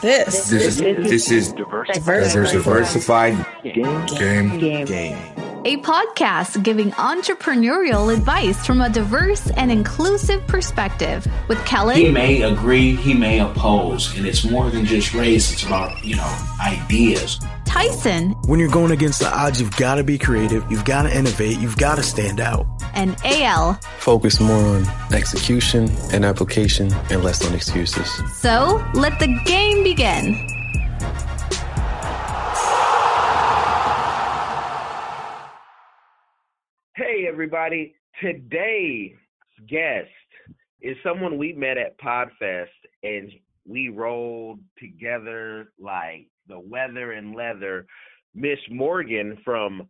This. This is this is Diversified. diversified Game. game. Game. Game. A podcast giving entrepreneurial advice from a diverse and inclusive perspective with Kelly. He may agree, he may oppose, and it's more than just race. It's about you know ideas. Tyson, When you're going against the odds, you've got to be creative, you've got to innovate, you've got to stand out. and AL. focus more on execution and application and less on excuses. So let the game begin. Everybody. Today's guest is someone we met at Podfest and we rolled together like the weather and leather. Miss Morgan from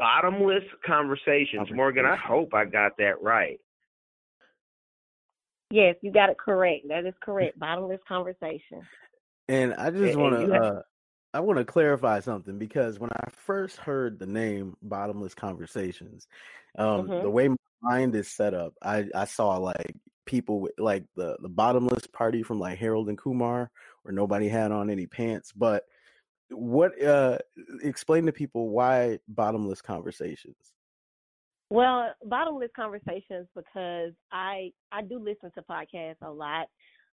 Bottomless Conversations. Morgan, I hope I got that right. Yes, you got it correct. That is correct. Bottomless conversation. And I just want to, uh, I want to clarify something because when I first heard the name Bottomless Conversations, um, Mhm. the way my mind is set up, I, I saw like people with like the, the bottomless party from like Harold and Kumar where nobody had on any pants. But what, uh, explain to people why Bottomless Conversations? Well, bottomless conversations because I I do listen to podcasts a lot,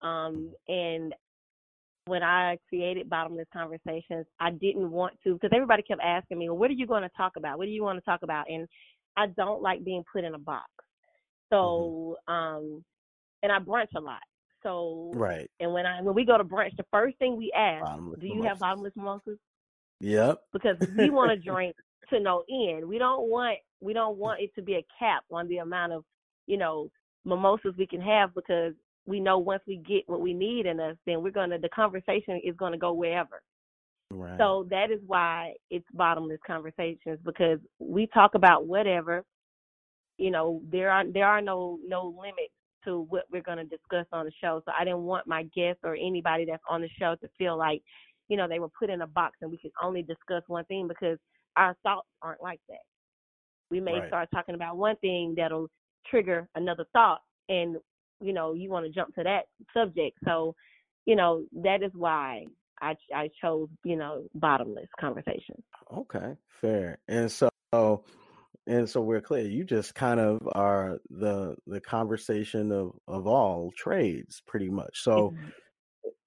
um, and when I created bottomless conversations, I didn't want to because everybody kept asking me, "Well, what are you going to talk about? What do you want to talk about?" And I don't like being put in a box. So, um, and I brunch a lot. So, Right. and when I when we go to brunch, the first thing we ask, Bottomless "Do you have bottomless mimosas?" Yep. because we want to drink to no end. We don't want we don't want it to be a cap on the amount of you know mimosas we can have because we know once we get what we need in us, then we're gonna the conversation is gonna go wherever. Right. So that is why it's bottomless conversations because we talk about whatever. You know, there are there are no no limits to what we're going to discuss on the show. So I didn't want my guests or anybody that's on the show to feel like, you know, they were put in a box and we could only discuss one thing because our thoughts aren't like that. We may Right. start talking about one thing that'll trigger another thought and you know, you want to jump to that subject. So, you know, that is why I I chose, you know, bottomless conversations. Okay, fair. And so and so we're clear. You just kind of are the the conversation of of all trades, pretty much. So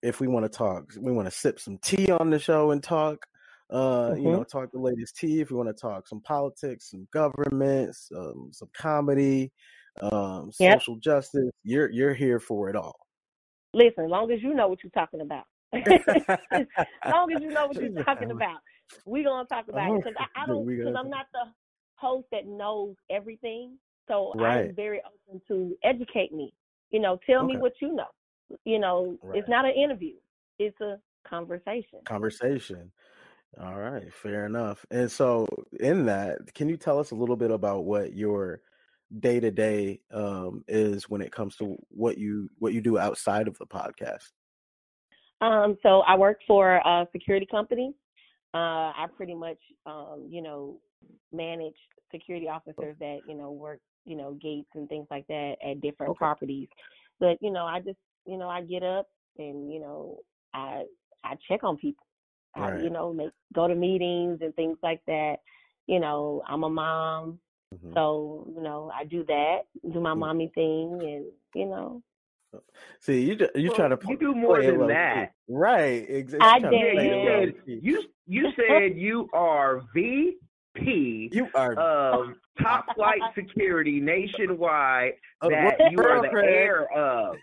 if we want to talk, we want to sip some tea on the show and talk. Uh, you Mhm. know, talk the latest tea. If we want to talk some politics, some government, some some comedy, um, Yep. social justice, you're you're here for it all. Listen, as long as you know what you're talking about. as long as you know what you're talking about, we're gonna talk about it because I, I don't because I'm not the host that knows everything. So Right. I'm very open to educate me. You know, tell me what you know. You know, Right. it's not an interview; it's a conversation. conversation. All right, fair enough. And so, in that, can you tell us a little bit about what your day to day um is when it comes to what you what you do outside of the podcast? Um, so I work for a security company. Uh, I pretty much, um, you know, manage security officers that you know work, you know, gates and things like that at different Okay. properties. But you know, I just, you know, I get up and you know, I I check on people. I, you know, make go to meetings and things like that. You know, I'm a mom, Mhm. so you know, I do that, do my Mm. mommy thing, and you know, See, you ju- you Well, try to you do more than low key. that. right? Ex- I you trying to did. play You said you you said you are VP You are of top flight security nationwide of the that you are the Craig. heir of.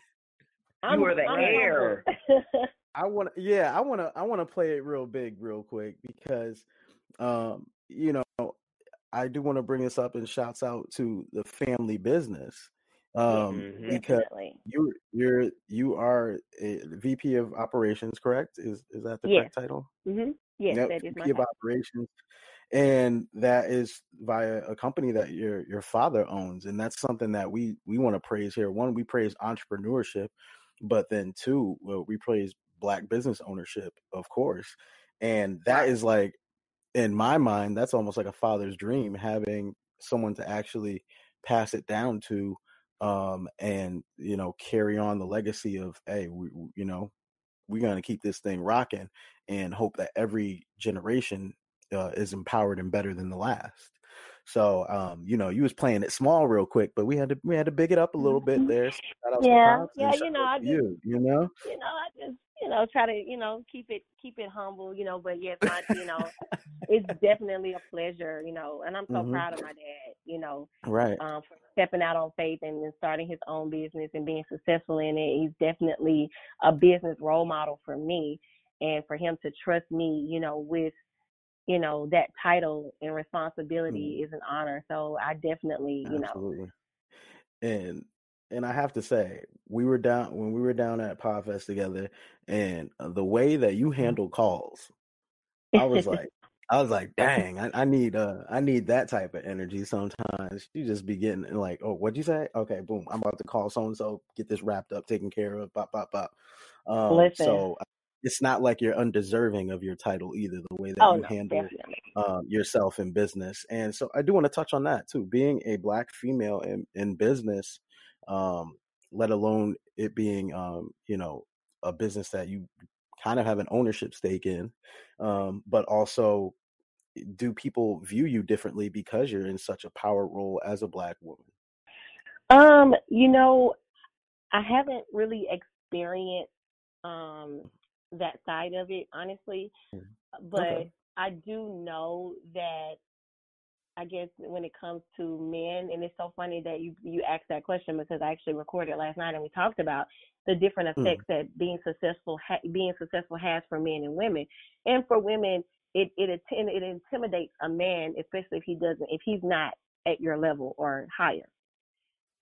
I'm, You are the I'm heir. I want to, yeah, I want to, I want to play it real big, real quick because, um, you know, I do want to bring this up and shouts out to the family business, um, Mhm. because Definitely. you, you're, you are a VP of operations, correct? Is is that the Yes. correct title? hmm Yes, Yep, that is my VP of title. operations, and that is via a company that your your father owns, and that's something that we we want to praise here. One, we praise entrepreneurship, but then two, well, we praise black business ownership, of course, and that is like, in my mind, that's almost like a father's dream, having someone to actually pass it down to um and you know carry on the legacy of hey we, you know we're gonna keep this thing rocking and hope that every generation uh, is empowered and better than the last. So, um, you know, you was playing it small real quick, but we had to we had to big it up a little bit there. yeah, yeah, you know, I just, you, you know, you know, I just you know try to you know keep it keep it humble, you know. But yes, my you know, it's definitely a pleasure, you know, and I'm so mm-hmm. proud of my dad, you know, right, um, for stepping out on faith and starting his own business and being successful in it. He's definitely a business role model for me, and for him to trust me, you know, with you know that title and responsibility mm. is an honor. So I definitely, you Absolutely. know, and and I have to say, we were down when we were down at Podfest together, and the way that you mm-hmm. handle calls, I was like, I was like, dang, I, I, need uh I need that type of energy sometimes. You just be getting like, oh, what'd you say? Okay, boom, I'm about to call so and so, get this wrapped up, taken care of, pop, pop, pop. Um, Listen. so it's not like you're undeserving of your title either, the way that oh, you no, handle um, yourself in business. And so I do want to touch on that too. Being a black female in, in business, um, let alone it being, um, you know, a business that you kind of have an ownership stake in, um, but also do people view you differently because you're in such a power role as a black woman? Um, you know, I haven't really experienced um that side of it, honestly. Mm. But okay. I do know that I guess when it comes to men, and it's so funny that you you asked that question because I actually recorded last night and we talked about the different effects mm. that being successful ha- being successful has for men and women, and for women it it it intimidates a man, especially if he doesn't if he's not at your level or higher.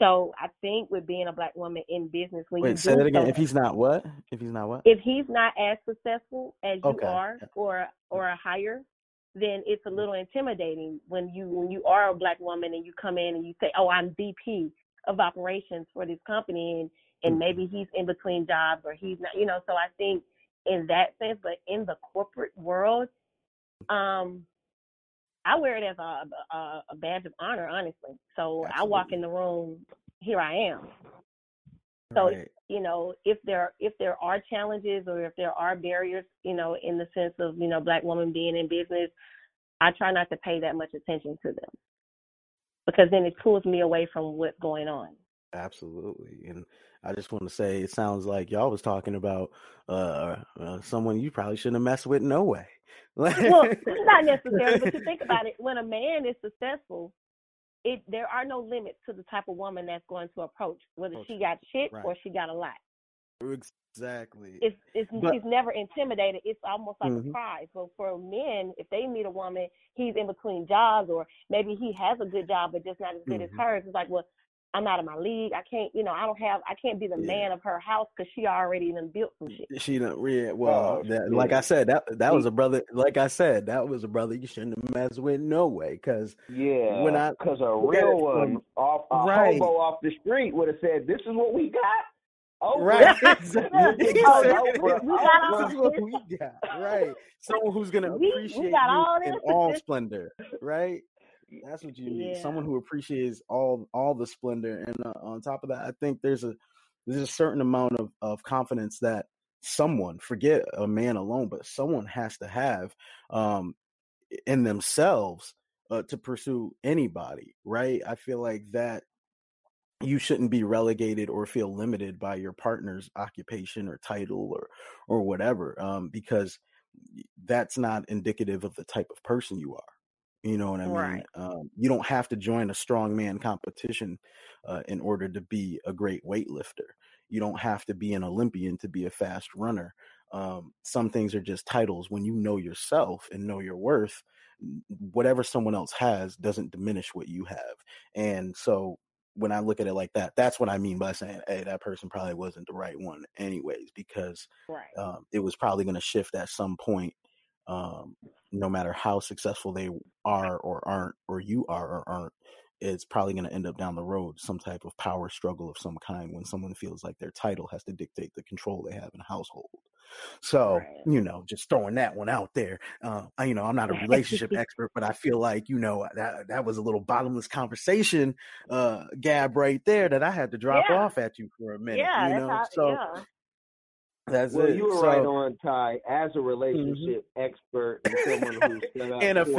So I think with being a black woman in business, when Wait, you say that again. So, if he's not what? If he's not what? If he's not as successful as you are, or or a higher, then it's a little intimidating when you when you are a black woman and you come in and you say, "Oh, I'm VP of operations for this company," and and mm-hmm. maybe he's in between jobs or he's not, you know. So I think in that sense, but in the corporate world, um, I wear it as a, a, a badge of honor, honestly. So Absolutely. I walk in the room, here I am. So right. you know, if there if there are challenges or if there are barriers, you know, in the sense of you know black women being in business, I try not to pay that much attention to them because then it pulls me away from what's going on. Absolutely, and I just want to say it sounds like y'all was talking about uh, uh someone you probably shouldn't have messed with no way well, not necessarily, but you think about it. When a man is successful, it there are no limits to the type of woman that's going to approach, whether she got shit right. or she got a lot. Exactly. It's it's but, he's never intimidated. It's almost like mm-hmm. a prize. But for men, if they meet a woman, he's in between jobs, or maybe he has a good job but just not as good mm-hmm. as hers. It's like, well, I'm out of my league. I can't, you know, I don't have, I can't be the yeah. man of her house because she already done built some shit. She done, yeah, well, oh, that, like I said, that that was a brother. Like I said, that was a brother you shouldn't have messed with no way. Because yeah, when I because a real one off a right. hobo off the street would have said, "This is what we got." Oh, right. Exactly. this is what we got. Right. Someone who's gonna appreciate we, we you in all splendor. Right. That's what you need. Yeah. Someone who appreciates all all the splendor, and uh, on top of that, I think there's a there's a certain amount of of confidence that someone, forget a man alone, but someone has to have um, in themselves uh, to pursue anybody. Right? I feel like that you shouldn't be relegated or feel limited by your partner's occupation or title or or whatever um, because that's not indicative of the type of person you are you know what I mean? Right. Um, you don't have to join a strongman competition uh, in order to be a great weightlifter. You don't have to be an Olympian to be a fast runner. Um, some things are just titles. When you know yourself and know your worth, whatever someone else has doesn't diminish what you have. And so when I look at it like that, that's what I mean by saying, hey, that person probably wasn't the right one, anyways, because right. um, it was probably going to shift at some point um, no matter how successful they are or aren't, or you are or aren't, it's probably going to end up down the road some type of power struggle of some kind when someone feels like their title has to dictate the control they have in a household. So, right. you know, just throwing that one out there. Uh, I, you know, I'm not a relationship expert, but I feel like, you know, that that was a little bottomless conversation, uh, Gab, right there that I had to drop yeah. off at you for a minute. Yeah, you know, so yeah That's Well, it. you were right on, Ty. As a Mhm. relationship expert and someone who's set up and a marriages,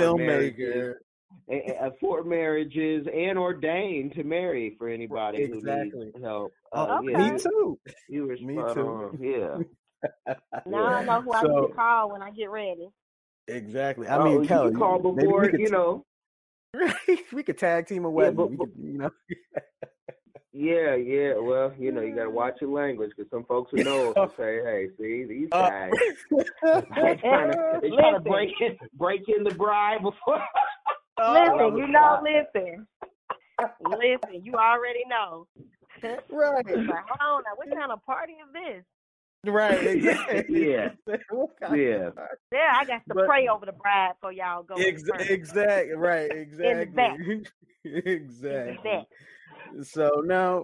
filmmaker. a- a- four marriages, and ordained to marry for anybody who Exactly. needs help. Oh, Uh, yeah, me too. you were Me spot too. on. Yeah, Now I know who I need to call when I get ready. exactly. I Oh, mean, you Kelly, can call maybe we before could you know. we could tag team a Yeah, wedding. but, We could, you know. yeah, yeah. Well, you know, you gotta watch your language because some folks who know will say, "Hey, see these Uh, guys." They trying to they trying to break in break in the bride before. Listen, you know, God. listen, listen. You already know. Right. Like, hold on, now, what kind of party is this? Right. Exactly. yeah, yeah. Yeah, I got to But pray over the bride for y'all go in ex- first. exactly. Right. In. Exactly. Exactly. So now,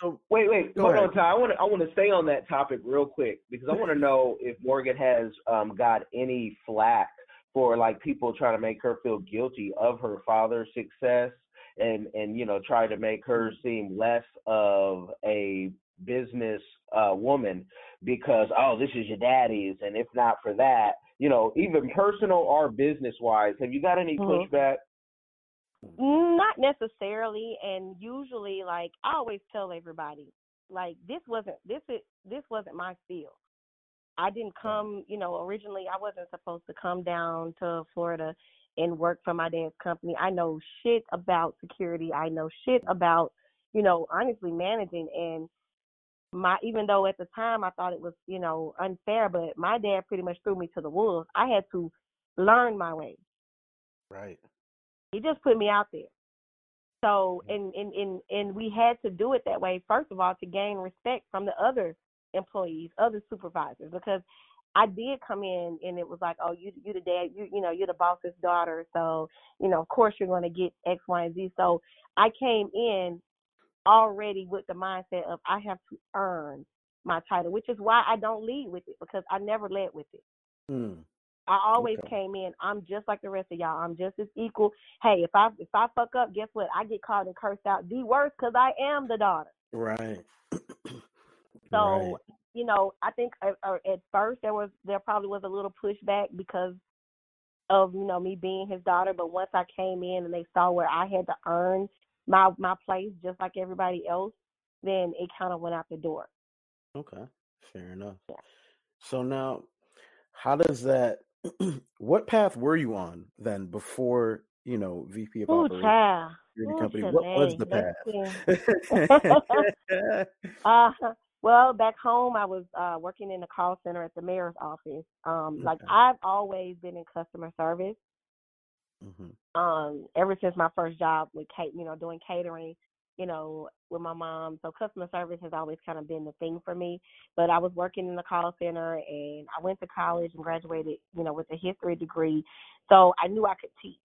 so Wait, wait, hold ahead. on, Ty. I want to I want to stay on that topic real quick because I want to know if Morgan has um, got any flack for like people trying to make her feel guilty of her father's success and and you know try to make her seem less of a business uh, woman because oh this is your daddy's and if not for that you know even personal or business wise have you got any Mhm. pushback? Not necessarily, and usually, like I always tell everybody, like this wasn't this is this wasn't my field. I didn't come, you know, originally I wasn't supposed to come down to Florida and work for my dad's company. I know shit about security. I know shit mm-hmm. about, you know, honestly managing and my even though at the time I thought it was, you know, unfair, but my dad pretty much threw me to the wolves. I had to learn my way. right. He just put me out there. So and and and and we had to do it that way first of all to gain respect from the other employees, other supervisors, because I did come in and it was like, oh, you you the dad, you you know you're the boss's daughter, so you know of course you're going to get X, Y, and Z. So I came in already with the mindset of I have to earn my title, which is why I don't lead with it because I never led with it. Hmm. I always Okay. came in. I'm just like the rest of y'all. I'm just as equal. Hey, if I if I fuck up, guess what? I get called and cursed out the worst because I am the daughter. Right. So right. you know, I think uh, uh, at first there was there probably was a little pushback because of you know me being his daughter. But once I came in and they saw where I had to earn my my place just like everybody else, then it kind of went out the door. Okay. Fair enough. Yeah. So now, how does that? what path were you on then before you know VP of Ooh, operations. Ooh, company? What was the path? Uh, well, back home, I was uh, working in the call center at the mayor's office. Um, like I've always been in customer service. hmm Um, ever since my first job with Kate, you know, doing catering, you know, with my mom. So customer service has always kind of been the thing for me. But I was working in the call center, and I went to college and graduated, you know, with a history degree. So I knew I could teach.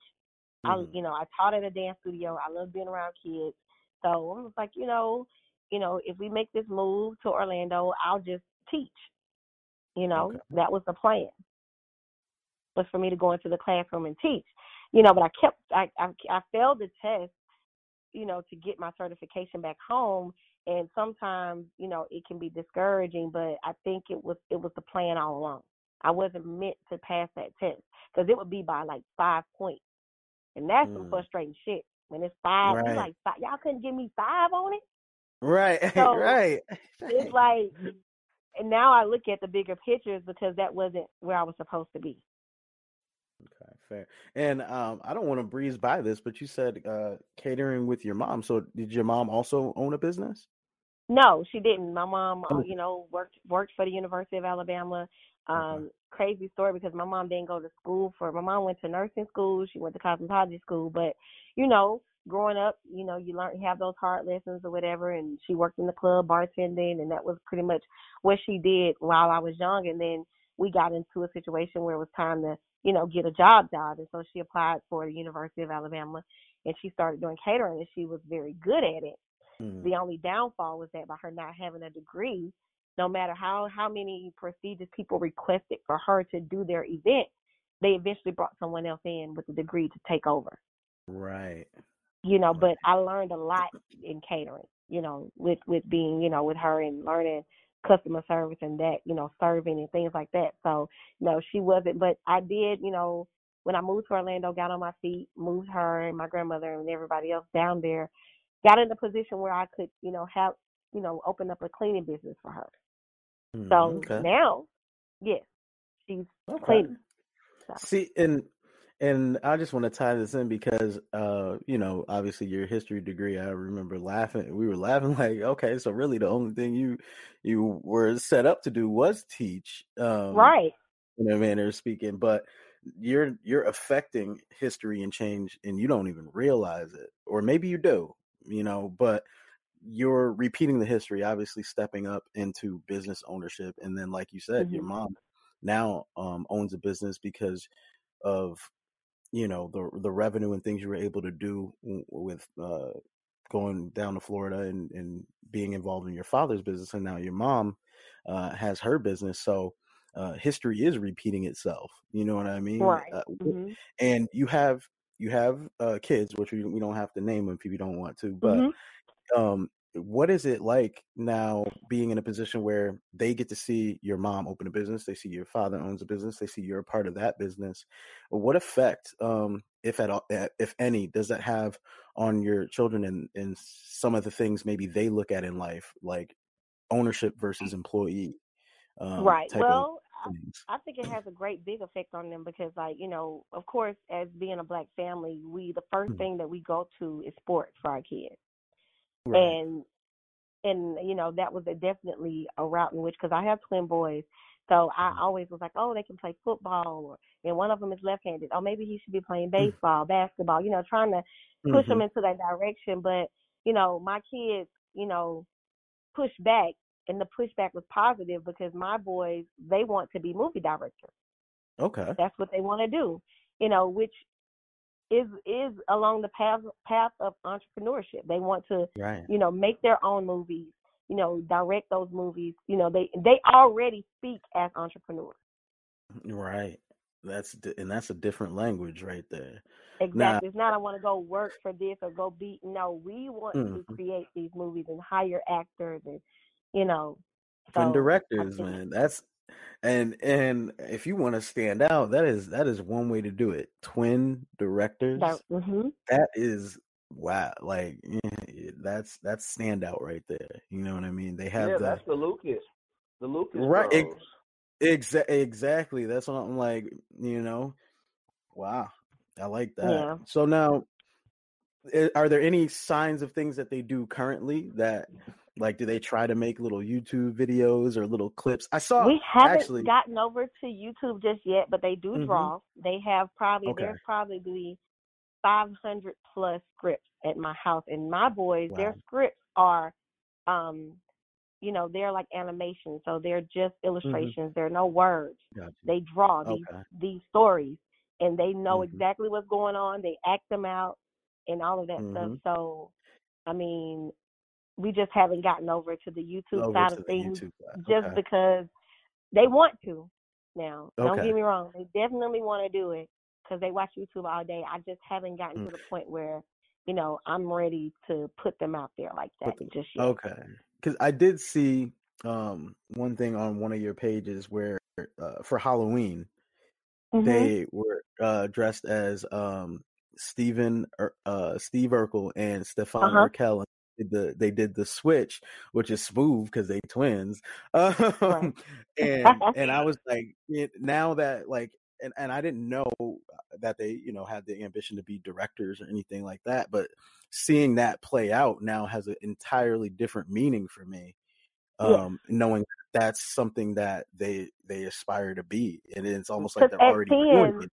I, Mhm. you know, I taught at a dance studio. I love being around kids. So I was like, you know, you know, if we make this move to Orlando, I'll just teach. You know, Okay. that was the plan. Was for me to go into the classroom and teach. You know, but I kept, I, I, I failed the test. You know, to get my certification back home, and sometimes, you know, it can be discouraging. But I think it was, it was the plan all along. I wasn't meant to pass that test because it would be by like five points. And that's some Mm. frustrating shit. When it's five, Right. like five, y'all couldn't give me five on it. Right. So, right. It's like, and now I look at the bigger pictures because that wasn't where I was supposed to be. Fair. And um, I don't want to breeze by this, but you said uh, catering with your mom. So did your mom also own a business? No, she didn't. My mom, uh, Oh. you know, worked worked for the University of Alabama. Um, crazy story because my mom didn't go to school for. My mom went to nursing school. She went to cosmetology school, but you know, growing up, you know, you learn you have those hard lessons or whatever. And she worked in the club bartending, and that was pretty much what she did while I was young. And then we got into a situation where it was time to, you know, get a job job, and so she applied for the University of Alabama, and she started doing catering, and she was very good at it. Mhm. The only downfall was that by her not having a degree, no matter how how many prestigious people requested for her to do their event, they eventually brought someone else in with a degree to take over. Right. You know, but I learned a lot in catering. You know, with with being you know with her and learning customer service and that, you know, serving and things like that. So, no, she wasn't. But I did, you know, when I moved to Orlando, got on my feet, moved her and my grandmother and everybody else down there, got in a position where I could, you know, have, you know, open up a cleaning business for her. Mm, So okay. now, yes, she's Okay. cleaning. So, See, and and I just want to tie this in because, uh, you know, obviously your history degree. I remember laughing. We were laughing like, okay, so really the only thing you you were set up to do was teach, um, right. in a manner of speaking. But you're you're affecting history and change, and you don't even realize it, or maybe you do, you know. But you're repeating the history, obviously stepping up into business ownership, and then, like you said, your hmm mom now um, owns a business because of you know the the revenue and things you were able to do with uh, going down to Florida and, and being involved in your father's business, and now your mom uh, has her business. So uh, history is repeating itself. You know what I mean? Right. Uh, hmm and you have you have uh, kids, which we we don't have to name them if you don't want to, but hmm um what is it like now being in a position where they get to see your mom open a business they see your father owns a business they see you're a part of that business what effect um if at all eh, if any does that have on your children and and some of the things maybe they look at in life like ownership versus employee um Right. Well, things I think it has a great big effect on them because, like, you know, of course, as being a black family, we the first Mhm. thing that we go to is sports for our kids, right and and you know that was a definitely a route in which because I have twin boys, so I Mm-hmm. always was like, oh, they can play football, or and one of them is left-handed, oh, maybe he should be playing Mm. baseball, basketball, you know, trying to push them hmm into that direction. But you know, my kids, you know, push back, and the pushback was positive because my boys they want to be movie directors. okay That's what they want to do, you know, which is is along the path path of entrepreneurship. They want to, right you know, make their own movies, you know, direct those movies. You know, they they already speak as entrepreneurs. right that's and that's a different language right there now Exactly. It's not I want to go work for this or go be. No, we want mhm. to create these movies and hire actors and, you know, so I directors man that's and and if you want to stand out that is that is one way to do it. Twin that. directors hmm that is wow like yeah, that's that's standout right there you know what i mean? They have Yeah, the that's the Lucas, the Lucas right ex- exa- exactly that's what i'm like you know? Wow i like that. Yeah. so now are there any signs of things that they do currently that like do they try to make little youtube videos or little clips i saw We haven't actually gotten over to YouTube just yet, but they do hmm draw. They have probably okay there's probably 500 plus scripts at my house, and my boys, their scripts are, um, you know, they're like animation, so they're just hmm illustrations. There are no words. gotcha They draw these okay these stories, and they know hmm exactly what's going on. They act them out, and all of that stuff. hmm So, I mean, we just haven't gotten over to the YouTube over side of things side just okay because they want to. Now, don't get me wrong, they definitely want to do it because they watch YouTube all day. I just haven't gotten Mm. to the point where, you know, I'm ready to put them out there like that them just yet. okay, because I did see um one thing on one of your pages where uh, for Halloween Mhm. they were uh dressed as um Stephen uh Steve Urkel and Stefan Uh huh. Urquelle. Did the they did the switch, which is smooth because they twins. Um, and and I was like, it, now that like, and and I didn't know that they you know had the ambition to be directors or anything like that, but seeing that play out now has an entirely different meaning for me. Um, knowing that's something that they they aspire to be, and it's almost like they're already doing 10, it.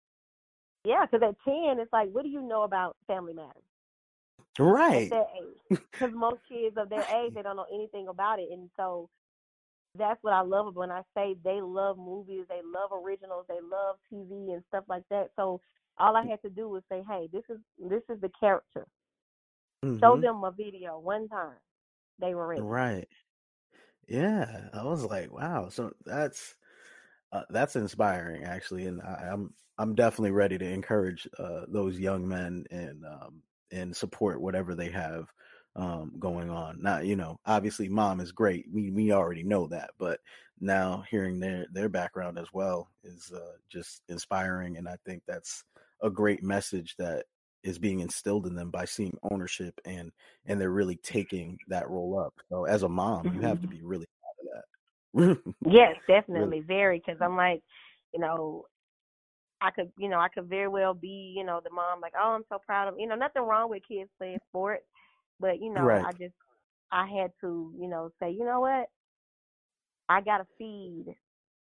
yeah, because at 10, it's like, what do you know about Family Matters? Right. Because most kids of their age, they don't know anything about it. And so that's what I love when I say they love movies, they love originals, they love TV and stuff like that. So all I had to do was say, hey, this is this is the character. Show hmm them a video one time. They were ready. Right. Yeah. I was like, wow. So that's uh, that's inspiring, actually, and I, I'm I'm definitely ready to encourage uh, those young men and um, and support whatever they have um, going on. Now, you know, obviously, mom is great. We we already know that, but now hearing their their background as well is uh, just inspiring, and I think that's a great message that is being instilled in them by seeing ownership and and they're really taking that role up. So as a mom, you have to Mhm. be really proud of that. Yes, really. definitely, very. Because I'm like, you know, I could, you know, I could very well be, you know, the mom like, oh, I'm so proud of, you know, nothing wrong with kids playing sports, but you know, Right. I just, I had to, you know, say, you know what, I gotta feed.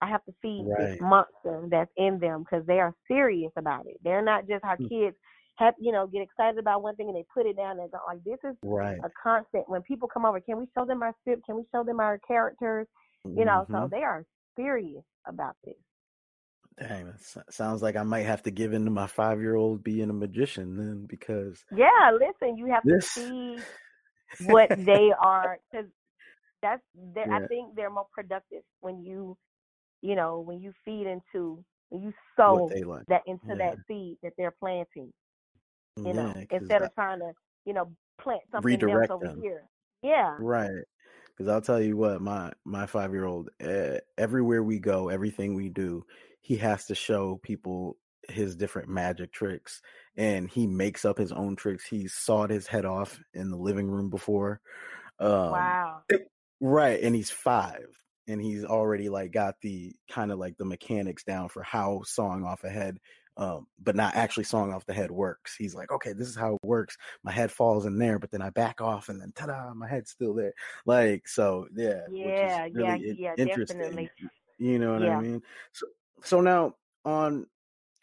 I have to feed this monster that's in them because they are serious about it. They're not just how Mm. kids have, you know, get excited about one thing and they put it down and go like, this is Right. a constant. When people come over, can we show them our script? Can we show them our characters? You know, so Mhm. they are serious about this. Dang, that sounds like I might have to give in to my five year old being a magician then because Yeah, listen, you have this to see what they are because that's they're- I think they're more productive when you you know when you feed into when you sow like. that into Yeah. that seed that they're planting. You know, instead I- of trying to you know plant something else over them. here. Yeah. Right. Because I'll tell you what, my my five year old, uh, everywhere we go, everything we do, he has to show people his different magic tricks, and he makes up his own tricks. He's sawed his head off in the living room before. Um, Wow. Right, and he's five, and he's already like got the kind of like the mechanics down for how sawing off a head, um, but not actually sawing off the head works. He's like, okay, this is how it works. My head falls in there, but then I back off, and then ta-da, my head's still there. Like so, yeah, Yeah, is yeah, yeah, interesting. definitely. You know what Yeah. I mean? So, so now on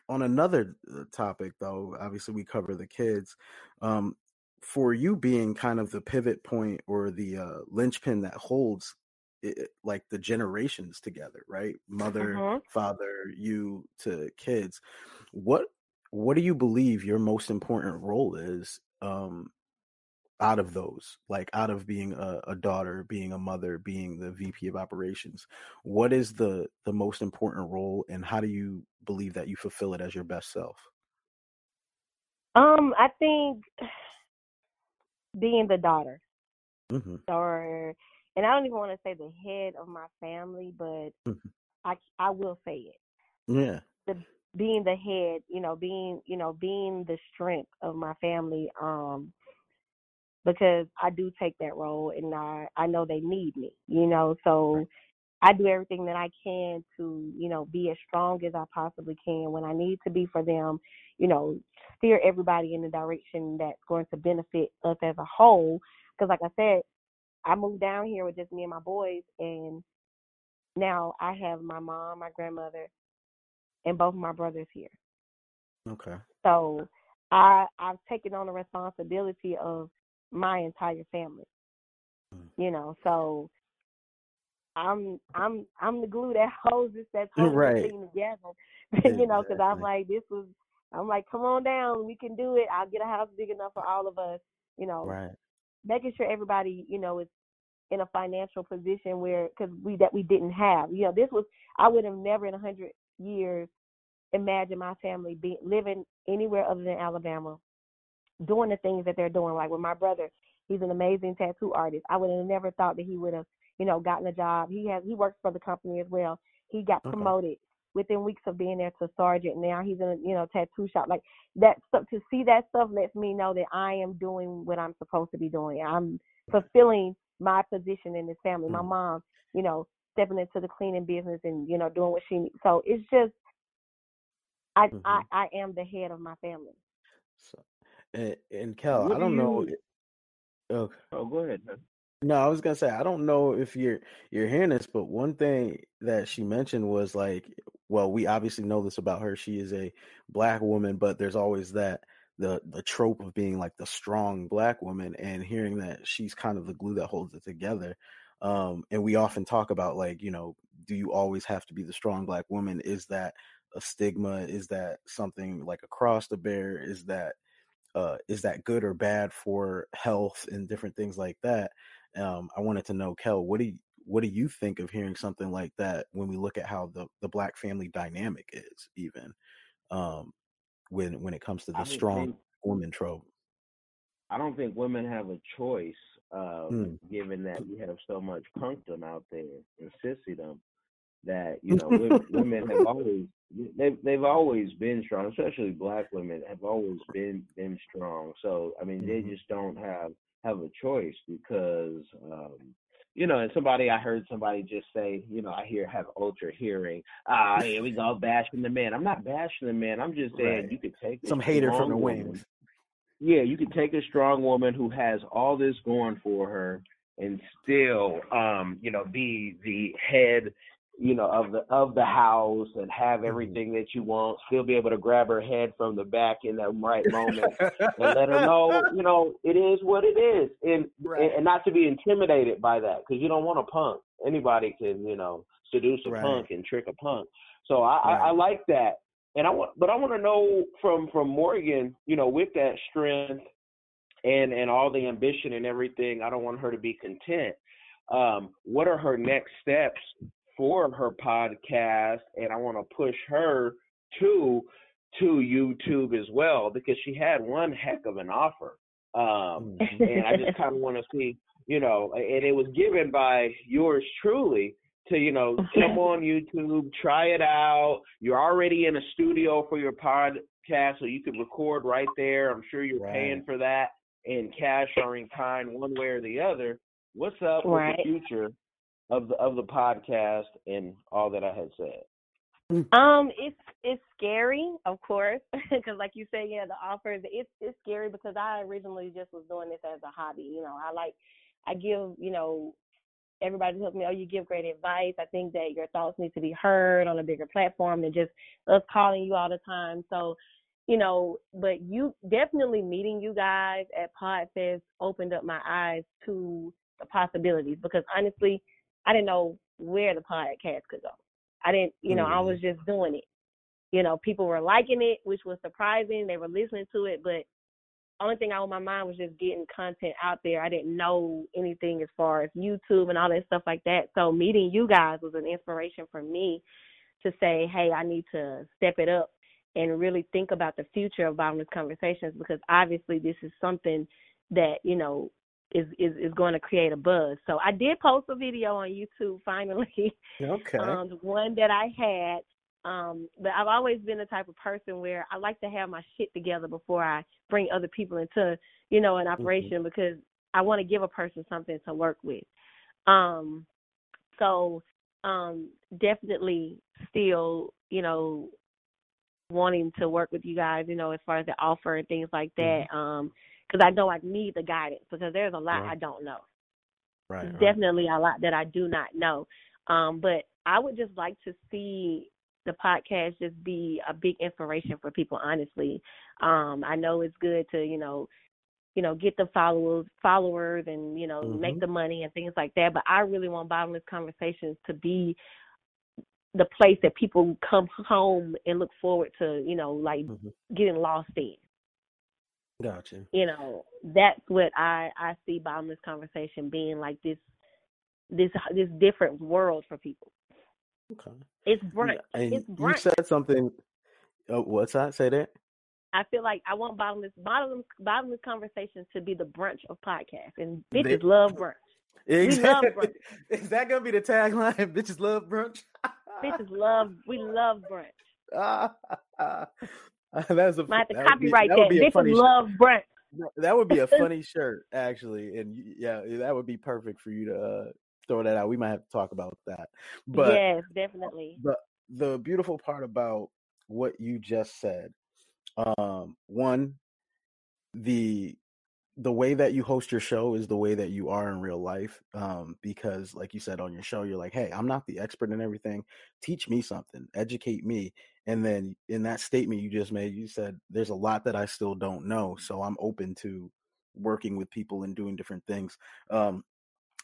on another uh, topic though obviously we cover the kids um for you being kind of the pivot point or the uh linchpin that holds it, like the generations together right mother Mhm. father you to kids what what do you believe your most important role is um out of those like out of being a, a daughter being a mother being the vp of operations what is the the most important role and how do you believe that you fulfill it as your best self Um, I think being the daughter mm-hmm. or and I don't even want to say the head of my family, but Mhm. I I will say it. yeah The being the head, you know, being you know, being the strength of my family, um, because I do take that role and I I know they need me, you know, so I do everything that I can to, you know, be as strong as I possibly can when I need to be for them, you know, steer everybody in the direction that's going to benefit us as a whole. Because, like I said, I moved down here with just me and my boys, and now I have my mom, my grandmother, and both of my brothers here. okay So I I've taken on the responsibility of my entire family. Mm. You know, so I'm I'm I'm the glue that holds this that's holding Right. thing together. you know, because I'm like this was I'm like, come on down, we can do it. I'll get a house big enough for all of us. You know, right making sure everybody you know is in a financial position where because we that we didn't have. You know, this was I would have never in a hundred years imagined my family being living anywhere other than Alabama, doing the things that they're doing. Like with my brother, he's an amazing tattoo artist. I would have never thought that he would have you know gotten a job. He has he works for the company as well. He got Okay. promoted within weeks of being there to sergeant. Now he's in a you know tattoo shop. Like that stuff to see that stuff lets me know that I am doing what I'm supposed to be doing. I'm fulfilling my position in this family. My Mm. mom, you know, stepping into the cleaning business and you know doing what she needs. So it's just I Mhm. I I am the head of my family. so and, and kel What i do don't know you- okay Oh, go ahead. No, I was gonna say I don't know if you're you're hearing this, but one thing that she mentioned was like, well, we obviously know this about her. She is a black woman, but there's always that the the trope of being like the strong black woman, and hearing that she's kind of the glue that holds it together. Um, and we often talk about like, you know, do you always have to be the strong black woman? Is that a stigma? Is that something like a cross to bear? Is that uh, is that good or bad for health and different things like that? Um, I wanted to know, Kel, what do you, what do you think of hearing something like that when we look at how the, the black family dynamic is, even um, when when it comes to the strong think- woman trope? I don't think women have a choice, uh, Mm. given that we have so much punkdom out there and sissydom that you know women, women have always they've they've always been strong, especially black women have always been been strong. So I mean, they Mhm. just don't have have a choice because um, you know, and somebody I heard somebody just say, you know, I hear have ultra hearing. Ah, here we go bashing the man. I'm not bashing the man. I'm just saying Right. you could take Some hater from the woman wings. yeah, you could take a strong woman who has all this going for her and still um, you know, be the head, you know, of the of the house and have Mhm. everything that you want, still be able to grab her head from the back in that right moment and let her know, you know, it is what it is. And Right. and not to be intimidated by that because you don't want a punk. Anybody can, you know, seduce a Right. punk and trick a punk. So I, I, I like that. And I want, but I want to know from from Morgan, you know, with that strength and and all the ambition and everything. I don't want her to be content. Um, what are her next steps for her podcast? And I want to push her to to YouTube as well because she had one heck of an offer. Um, and I just kind of want to see, you know, and it was given by yours truly to, you know, come on YouTube, try it out. You're already in a studio for your podcast, so you could record right there. I'm sure you're paying for that in cash or in kind, one way or the other. What's up with the future of the of the podcast and all that I had said? Um, it's it's scary, of course, because like you say, yeah, the offers. It's it's scary because I originally just was doing this as a hobby. You know, I like I give you know everybody tells me, oh, you give great advice. I think that your thoughts need to be heard on a bigger platform than just us calling you all the time. So, you know, but you definitely meeting you guys at Podfest opened up my eyes to the possibilities because honestly, I didn't know where the podcast could go. I didn't, you know, I Mhm. was just doing it. You know, people were liking it, which was surprising. They were listening to it, but only thing on my mind was just getting content out there. I didn't know anything as far as YouTube and all that stuff like that. So meeting you guys was an inspiration for me to say, hey, I need to step it up and really think about the future of bottomless conversations because obviously this is something that you know is is is going to create a buzz. So I did post a video on YouTube finally. Okay. Um, one that I had. Um, but I've always been the type of person where I like to have my shit together before I bring other people into, you know, an operation because I want to give a person something to work with. Um, so um, definitely still, you know, wanting to work with you guys, you know, as far as the offer and things like that. Um, because I know I need the guidance because there's a lot Right. I don't know right. there's right. definitely a lot that I do not know. Um, but I would just like to see the podcast just be a big inspiration for people, honestly. Um, I know it's good to, you know, you know, get the followers followers and, you know, make Mhm. the money and things like that. But I really want bottomless conversations to be the place that people come home and look forward to, you know, like Mhm. getting lost in Gotcha. you know that's what i i see bottomless conversation being like this this this different world for people Okay. it's brunch and it's you said something. Oh, what's that? Say that. i feel like i want bottomless bottomless bottomless conversations to be the brunch of podcasts and They- bitches love brunch Exactly. brunch. Is that gonna be the tagline? Bitches love brunch. bitches love we love brunch That's a might have to that would be- copyright that that, would be a funny bitches shirt. love brunch That would be a funny shirt, actually, and yeah, that would be perfect for you to uh, throw that out. We might have to talk about that. But yes definitely But the beautiful part about what you just said, um, one, the the way that you host your show is the way that you are in real life. Um, because like you said on your show, you're like, hey, I'm not the expert in everything. Teach me something, educate me. And then in that statement you just made, you said there's a lot that I still don't know. So I'm open to working with people and doing different things. Um,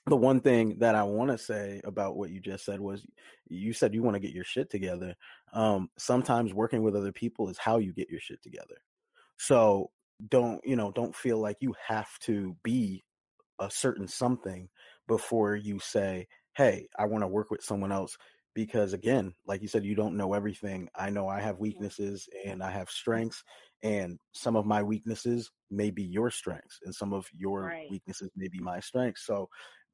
the one thing that I want to say about what you just said was you said you want to get your shit together. Um, sometimes working with other people is how you get your shit together. So don't, you know, don't feel like you have to be a certain something before you say, Hey, I want to work with someone else. because again, like you said, you don't know everything. I know I have Mm-hmm. weaknesses and I have strengths, and some of my weaknesses may be your strengths, and some of your Right. weaknesses may be my strengths. So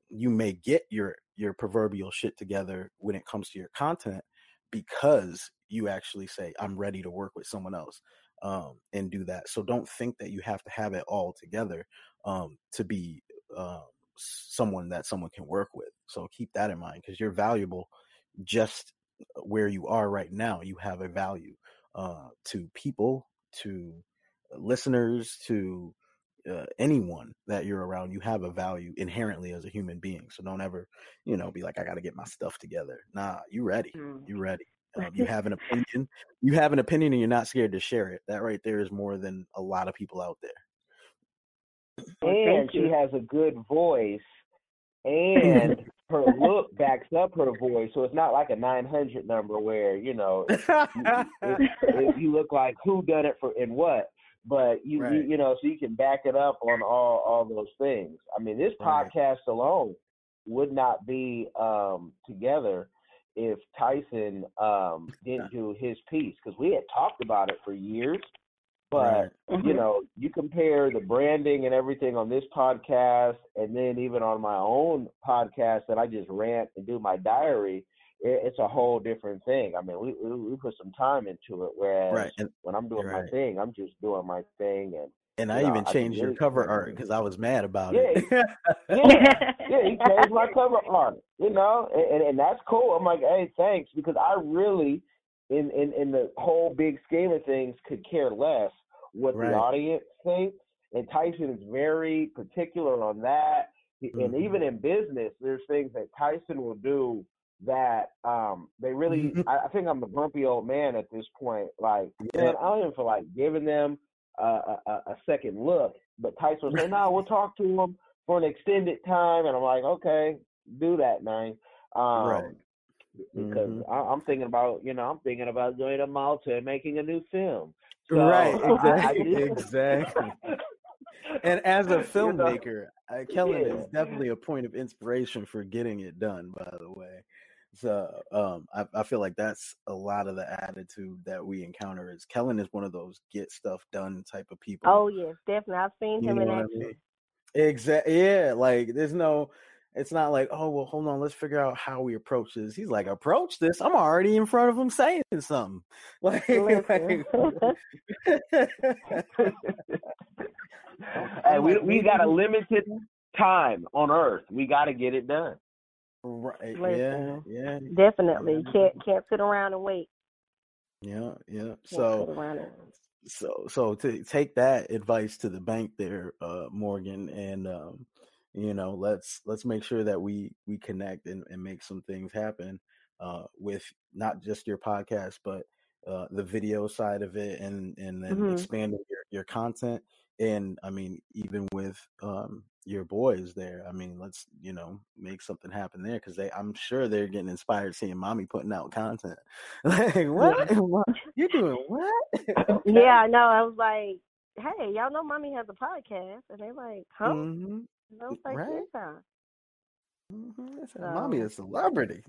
you may get your your proverbial shit together when it comes to your content because you actually say i'm ready to work with someone else um, and do that so don't think that you have to have it all together um, to be uh, someone that someone can work with so keep that in mind because you're valuable just where you are right now you have a value uh, to people to listeners to uh, anyone that you're around, you have a value inherently as a human being. So don't ever, you know, be like, I got to get my stuff together. Nah, you ready. Mm. You ready. Um, you have an opinion. You have an opinion, and you're not scared to share it. That right there is more than a lot of people out there. And she has a good voice, and her look backs up her voice. So it's not like a 900 number where you know if, if you look like who done it for and what. But you, you Right. you know, so you can back it up on all all those things. I mean, this Right. podcast alone would not be um together if Tyson um didn't do his piece because we had talked about it for years. But Right. you Mhm. know, you compare the branding and everything on this podcast, and then even on my own podcast that I just rant and do my diary, it, it's a whole different thing. I mean, we, we we put some time into it, whereas Right. When I'm doing You're my right. thing, I'm just doing my thing, and and I even I changed your cover art because I was mad about Yeah, it. yeah, yeah, he changed my cover art, you know, and, and and that's cool. I'm like, hey, thanks, because I really, in in in the whole big scheme of things, could care less what Right. the audience thinks. And Tyson is very particular on that. He- And even in business, there's things that Tyson will do that um they really. I, I think I'm a grumpy old man at this point. Like, man, I don't even feel like giving them a, a, a second look. But Tyson say, "No, we'll talk to him for an extended time," and I'm like, "Okay, do that, man." Um, Right. Because Mhm. I, I'm thinking about, you know, I'm thinking about going to Malta and making a new film. So, Right, I- I exactly, exactly. And as a You know? filmmaker, uh, Kellen Yeah. is definitely a point of inspiration for getting it done. By the way, so um, I, I feel like that's a lot of the attitude that we encounter. Is Kellen is one of those get stuff done type of people. oh yes, definitely. I've seen You him know in what I mean? Exactly. Yeah. Like there's no. It's not like, oh well, hold on, let's figure out how we approach this. He's like, approach this. I'm already in front of him saying something. Like, like hey, we we got a limited time on Earth. We got to get it done. Right. Yeah. Listen. Yeah. Definitely. Yeah. Can't can't sit around and wait. Yeah. Yeah. Can't So. sit around and so so to take that advice to the bank there uh morgan and um you know let's let's make sure that we we connect and, and make some things happen uh with not just your podcast but uh the video side of it and and then Mhm. expanding your, your content and i mean even with um your boys there i mean let's you know make something happen there because they i'm sure they're getting inspired seeing mommy putting out content like what you're doing what Okay. Yeah, I know. I was like, hey, y'all know mommy has a podcast. And they're like, huh? Mhm. And I was like, Right. yeah. Mhm. I said, Mommy So- a celebrity.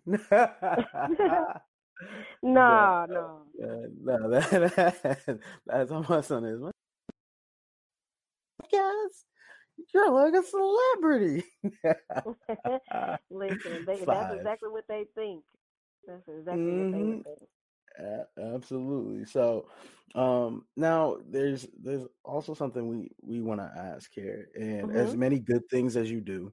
No, no. Uh, no, that, that's how my son is. Yes, you're like a celebrity. Listen, they, that's exactly what they think. That's exactly what they Mhm. think. Absolutely. So, um, now there's there's also something we we want to ask here, and as Mhm. many good things as you do,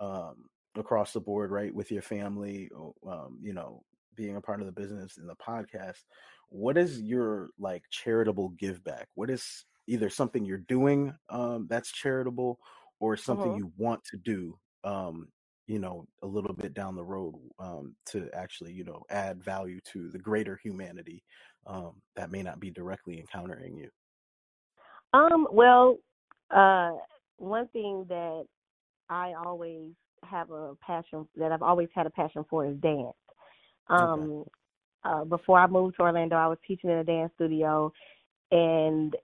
um, across the board, right, with your family, um, you know, being a part of the business and the podcast, what is your like charitable give back? What is either something you're doing um that's charitable, or something Mhm. you want to do, um, you know, a little bit down the road um, to actually, you know, add value to the greater humanity um, that may not be directly encountering you. Um, well, uh, one thing that I always have a passion that I've always had a passion for is dance. Um, uh, before I moved to Orlando, I was teaching in a dance studio, and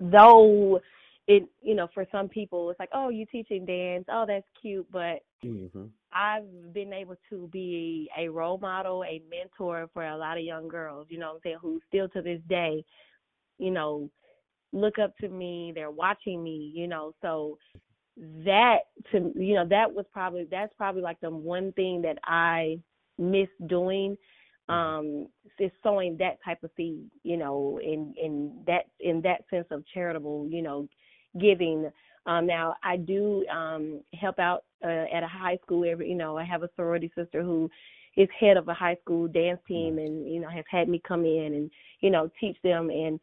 though it, you know, for some people, it's like, oh, you teaching dance, oh, that's cute, but Mm-hmm. I've been able to be a role model, a mentor for a lot of young girls, you know what I'm saying, who still to this day, you know, look up to me, they're watching me, you know. So that to you know, that was probably that's probably like the one thing that I miss doing um is sowing that type of seed you know in in that in that sense of charitable you know giving. Um now i do um help out uh, at a high school every you know i have a sorority sister who is head of a high school dance team and you know has had me come in and you know teach them. And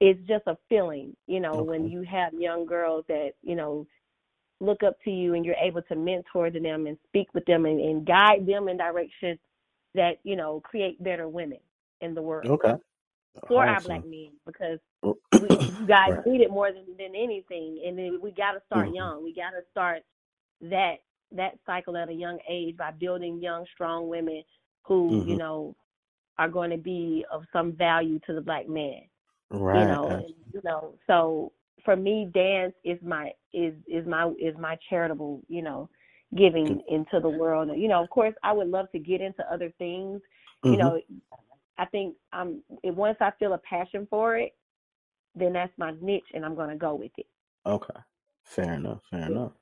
it's just a feeling you know Okay. when you have young girls that you know look up to you and you're able to mentor to them and speak with them and, and guide them in directions that you know create better women in the world Okay. for our black men because we, you guys Right. need it more than than anything and then we got to start Mhm. young we got to start that that cycle at a young age by building young strong women who you Mhm. know are going to be of some value to the black man Right. you know and, you know so for me dance is my is is my is my charitable you know giving into the world you know of course i would love to get into other things you Mhm. know i think um it- once i feel a passion for it then that's my niche and i'm going to go with it Okay. Fair enough. Fair Yeah. enough.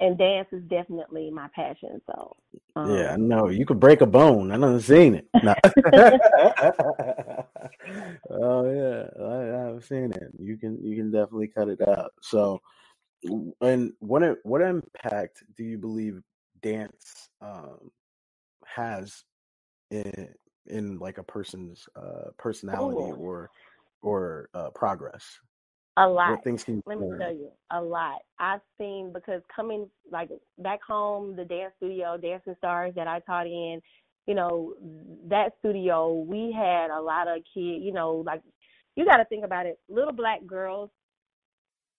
and dance is definitely my passion so Yeah, I um know. You could break a bone. I done seen it. No. oh yeah, I, I've seen it. You can you can definitely cut it out. So, and what what impact do you believe dance um, has in in like a person's uh, personality ooh, or or uh, progress? a lot What things can let me learn? tell you a lot i've seen because coming like back home the dance studio dancing stars that i taught in you know that studio we had a lot of kids you know like you got to think about it little black girls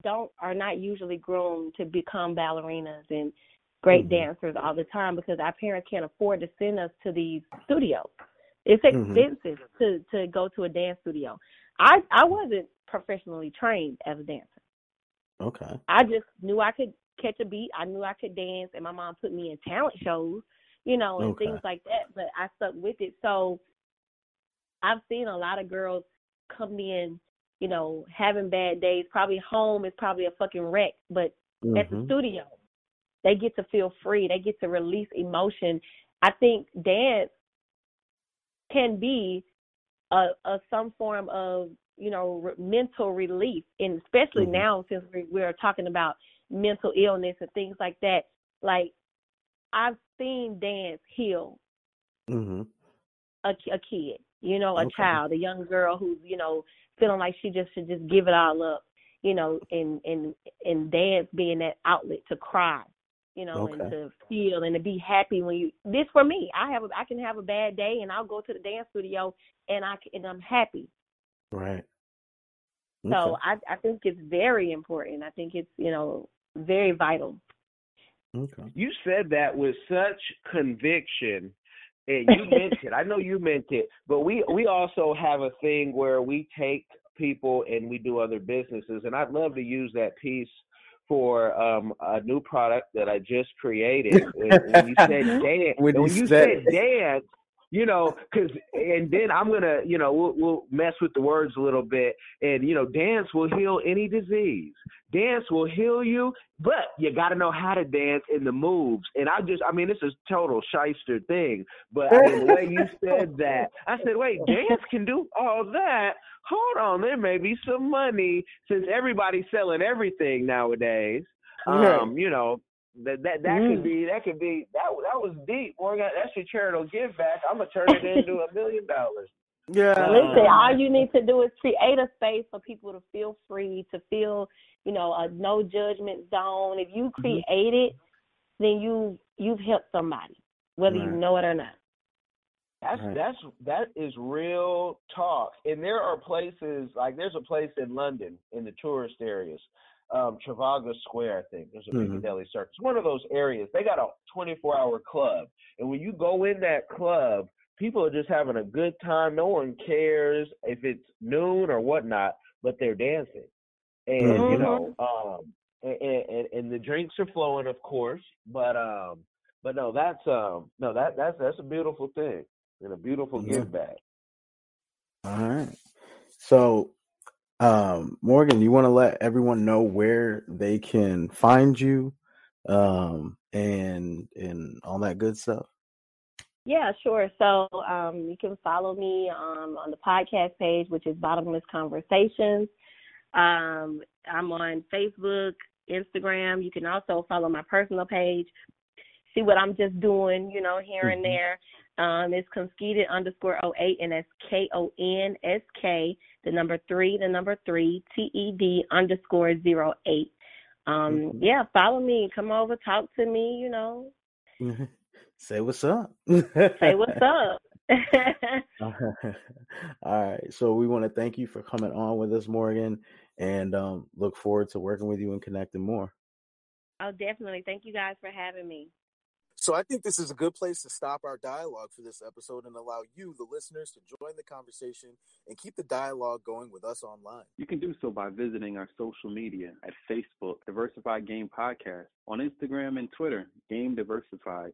don't are not usually groomed to become ballerinas and great Mhm. dancers all the time because our parents can't afford to send us to these studios it's Mhm. expensive to to go to a dance studio i i wasn't professionally trained as a dancer Okay. I just knew I could catch a beat. I knew I could dance, and my mom put me in talent shows, you know, and Okay. things like that. But I stuck with it. So I've seen a lot of girls come in, you know, having bad days. Probably home is probably a fucking wreck, but at the Mhm. studio, they get to feel free. They get to release emotion. I think dance can be a, a some form of you know re- mental relief, and especially Mhm. now since we, we're talking about mental illness and things like that. Like I've seen dance heal Mhm. a, a kid, you know, a Okay. child, a young girl who's you know feeling like she just should just give it all up, you know, and and and dance being that outlet to cry, you know, and to feel and to be happy when you. This for me, I have a, I can have a bad day and I'll go to the dance studio and I and I'm happy. Right. So I I think it's very important. I think it's you know very vital. Okay. You said that with such conviction, and you meant it. I know you meant it, but we we also have a thing where we take people and we do other businesses, and I'd love to use that piece for um a new product that I just created. When, when you said dance, When when, you said- said dance, you know, because and then I'm gonna, you know, we'll, we'll mess with the words a little bit, and you know, dance will heal any disease. Dance will heal you, but you got to know how to dance in the moves. And I just, I mean, this is total shyster thing, but I mean, the way you said that, I said, wait, dance can do all that. Hold on, there may be some money since everybody's selling everything nowadays. Um, you know, that that that Mm. could be that could be that that was deep. Morgan, that's your charitable give back. I'm gonna turn it into a million dollars. Yeah. Listen, Um, all you need to do is create a space for people to feel free, to feel, you know, a no judgment zone. If you Mm-hmm. create it, then you you've helped somebody, whether you know it or not. That's Right. that's that is real talk. And there are places like there's a place in London in the tourist areas, um, Trafalgar Square, I think. There's a Mhm. Piccadilly Circus. One of those areas. They got a 24 hour club, and when you go in that club, people are just having a good time. No one cares if it's noon or whatnot, but they're dancing, and you Mhm. know, um, and, and and the drinks are flowing, of course, but um But no, that's um no that that's that's a beautiful thing and a beautiful Yeah. give back. All right. So, um, Morgan, you want to let everyone know where they can find you, um, and and all that good stuff. Yeah, sure. So um, you can follow me um, on the podcast page, which is Bottomless Conversations. Um, I'm on Facebook, Instagram. You can also follow my personal page, see what I'm just doing, you know, here and Mhm. there. Um, it's Conskeeted underscore 08, and that's K O N S K, the number three, the number three, T E D underscore zero eight. Um, Mhm. yeah, follow me. Come over, talk to me, you know, Say what's up. say what's up. All right. So we want to thank you for coming on with us, Morgan, and um, look forward to working with you and connecting more. Oh, definitely. Thank you guys for having me. So I think this is a good place to stop our dialogue for this episode and allow you, the listeners, to join the conversation and keep the dialogue going with us online. You can do so by visiting our social media at Facebook, Diversified Game Podcast, on Instagram and Twitter, Game Diversified,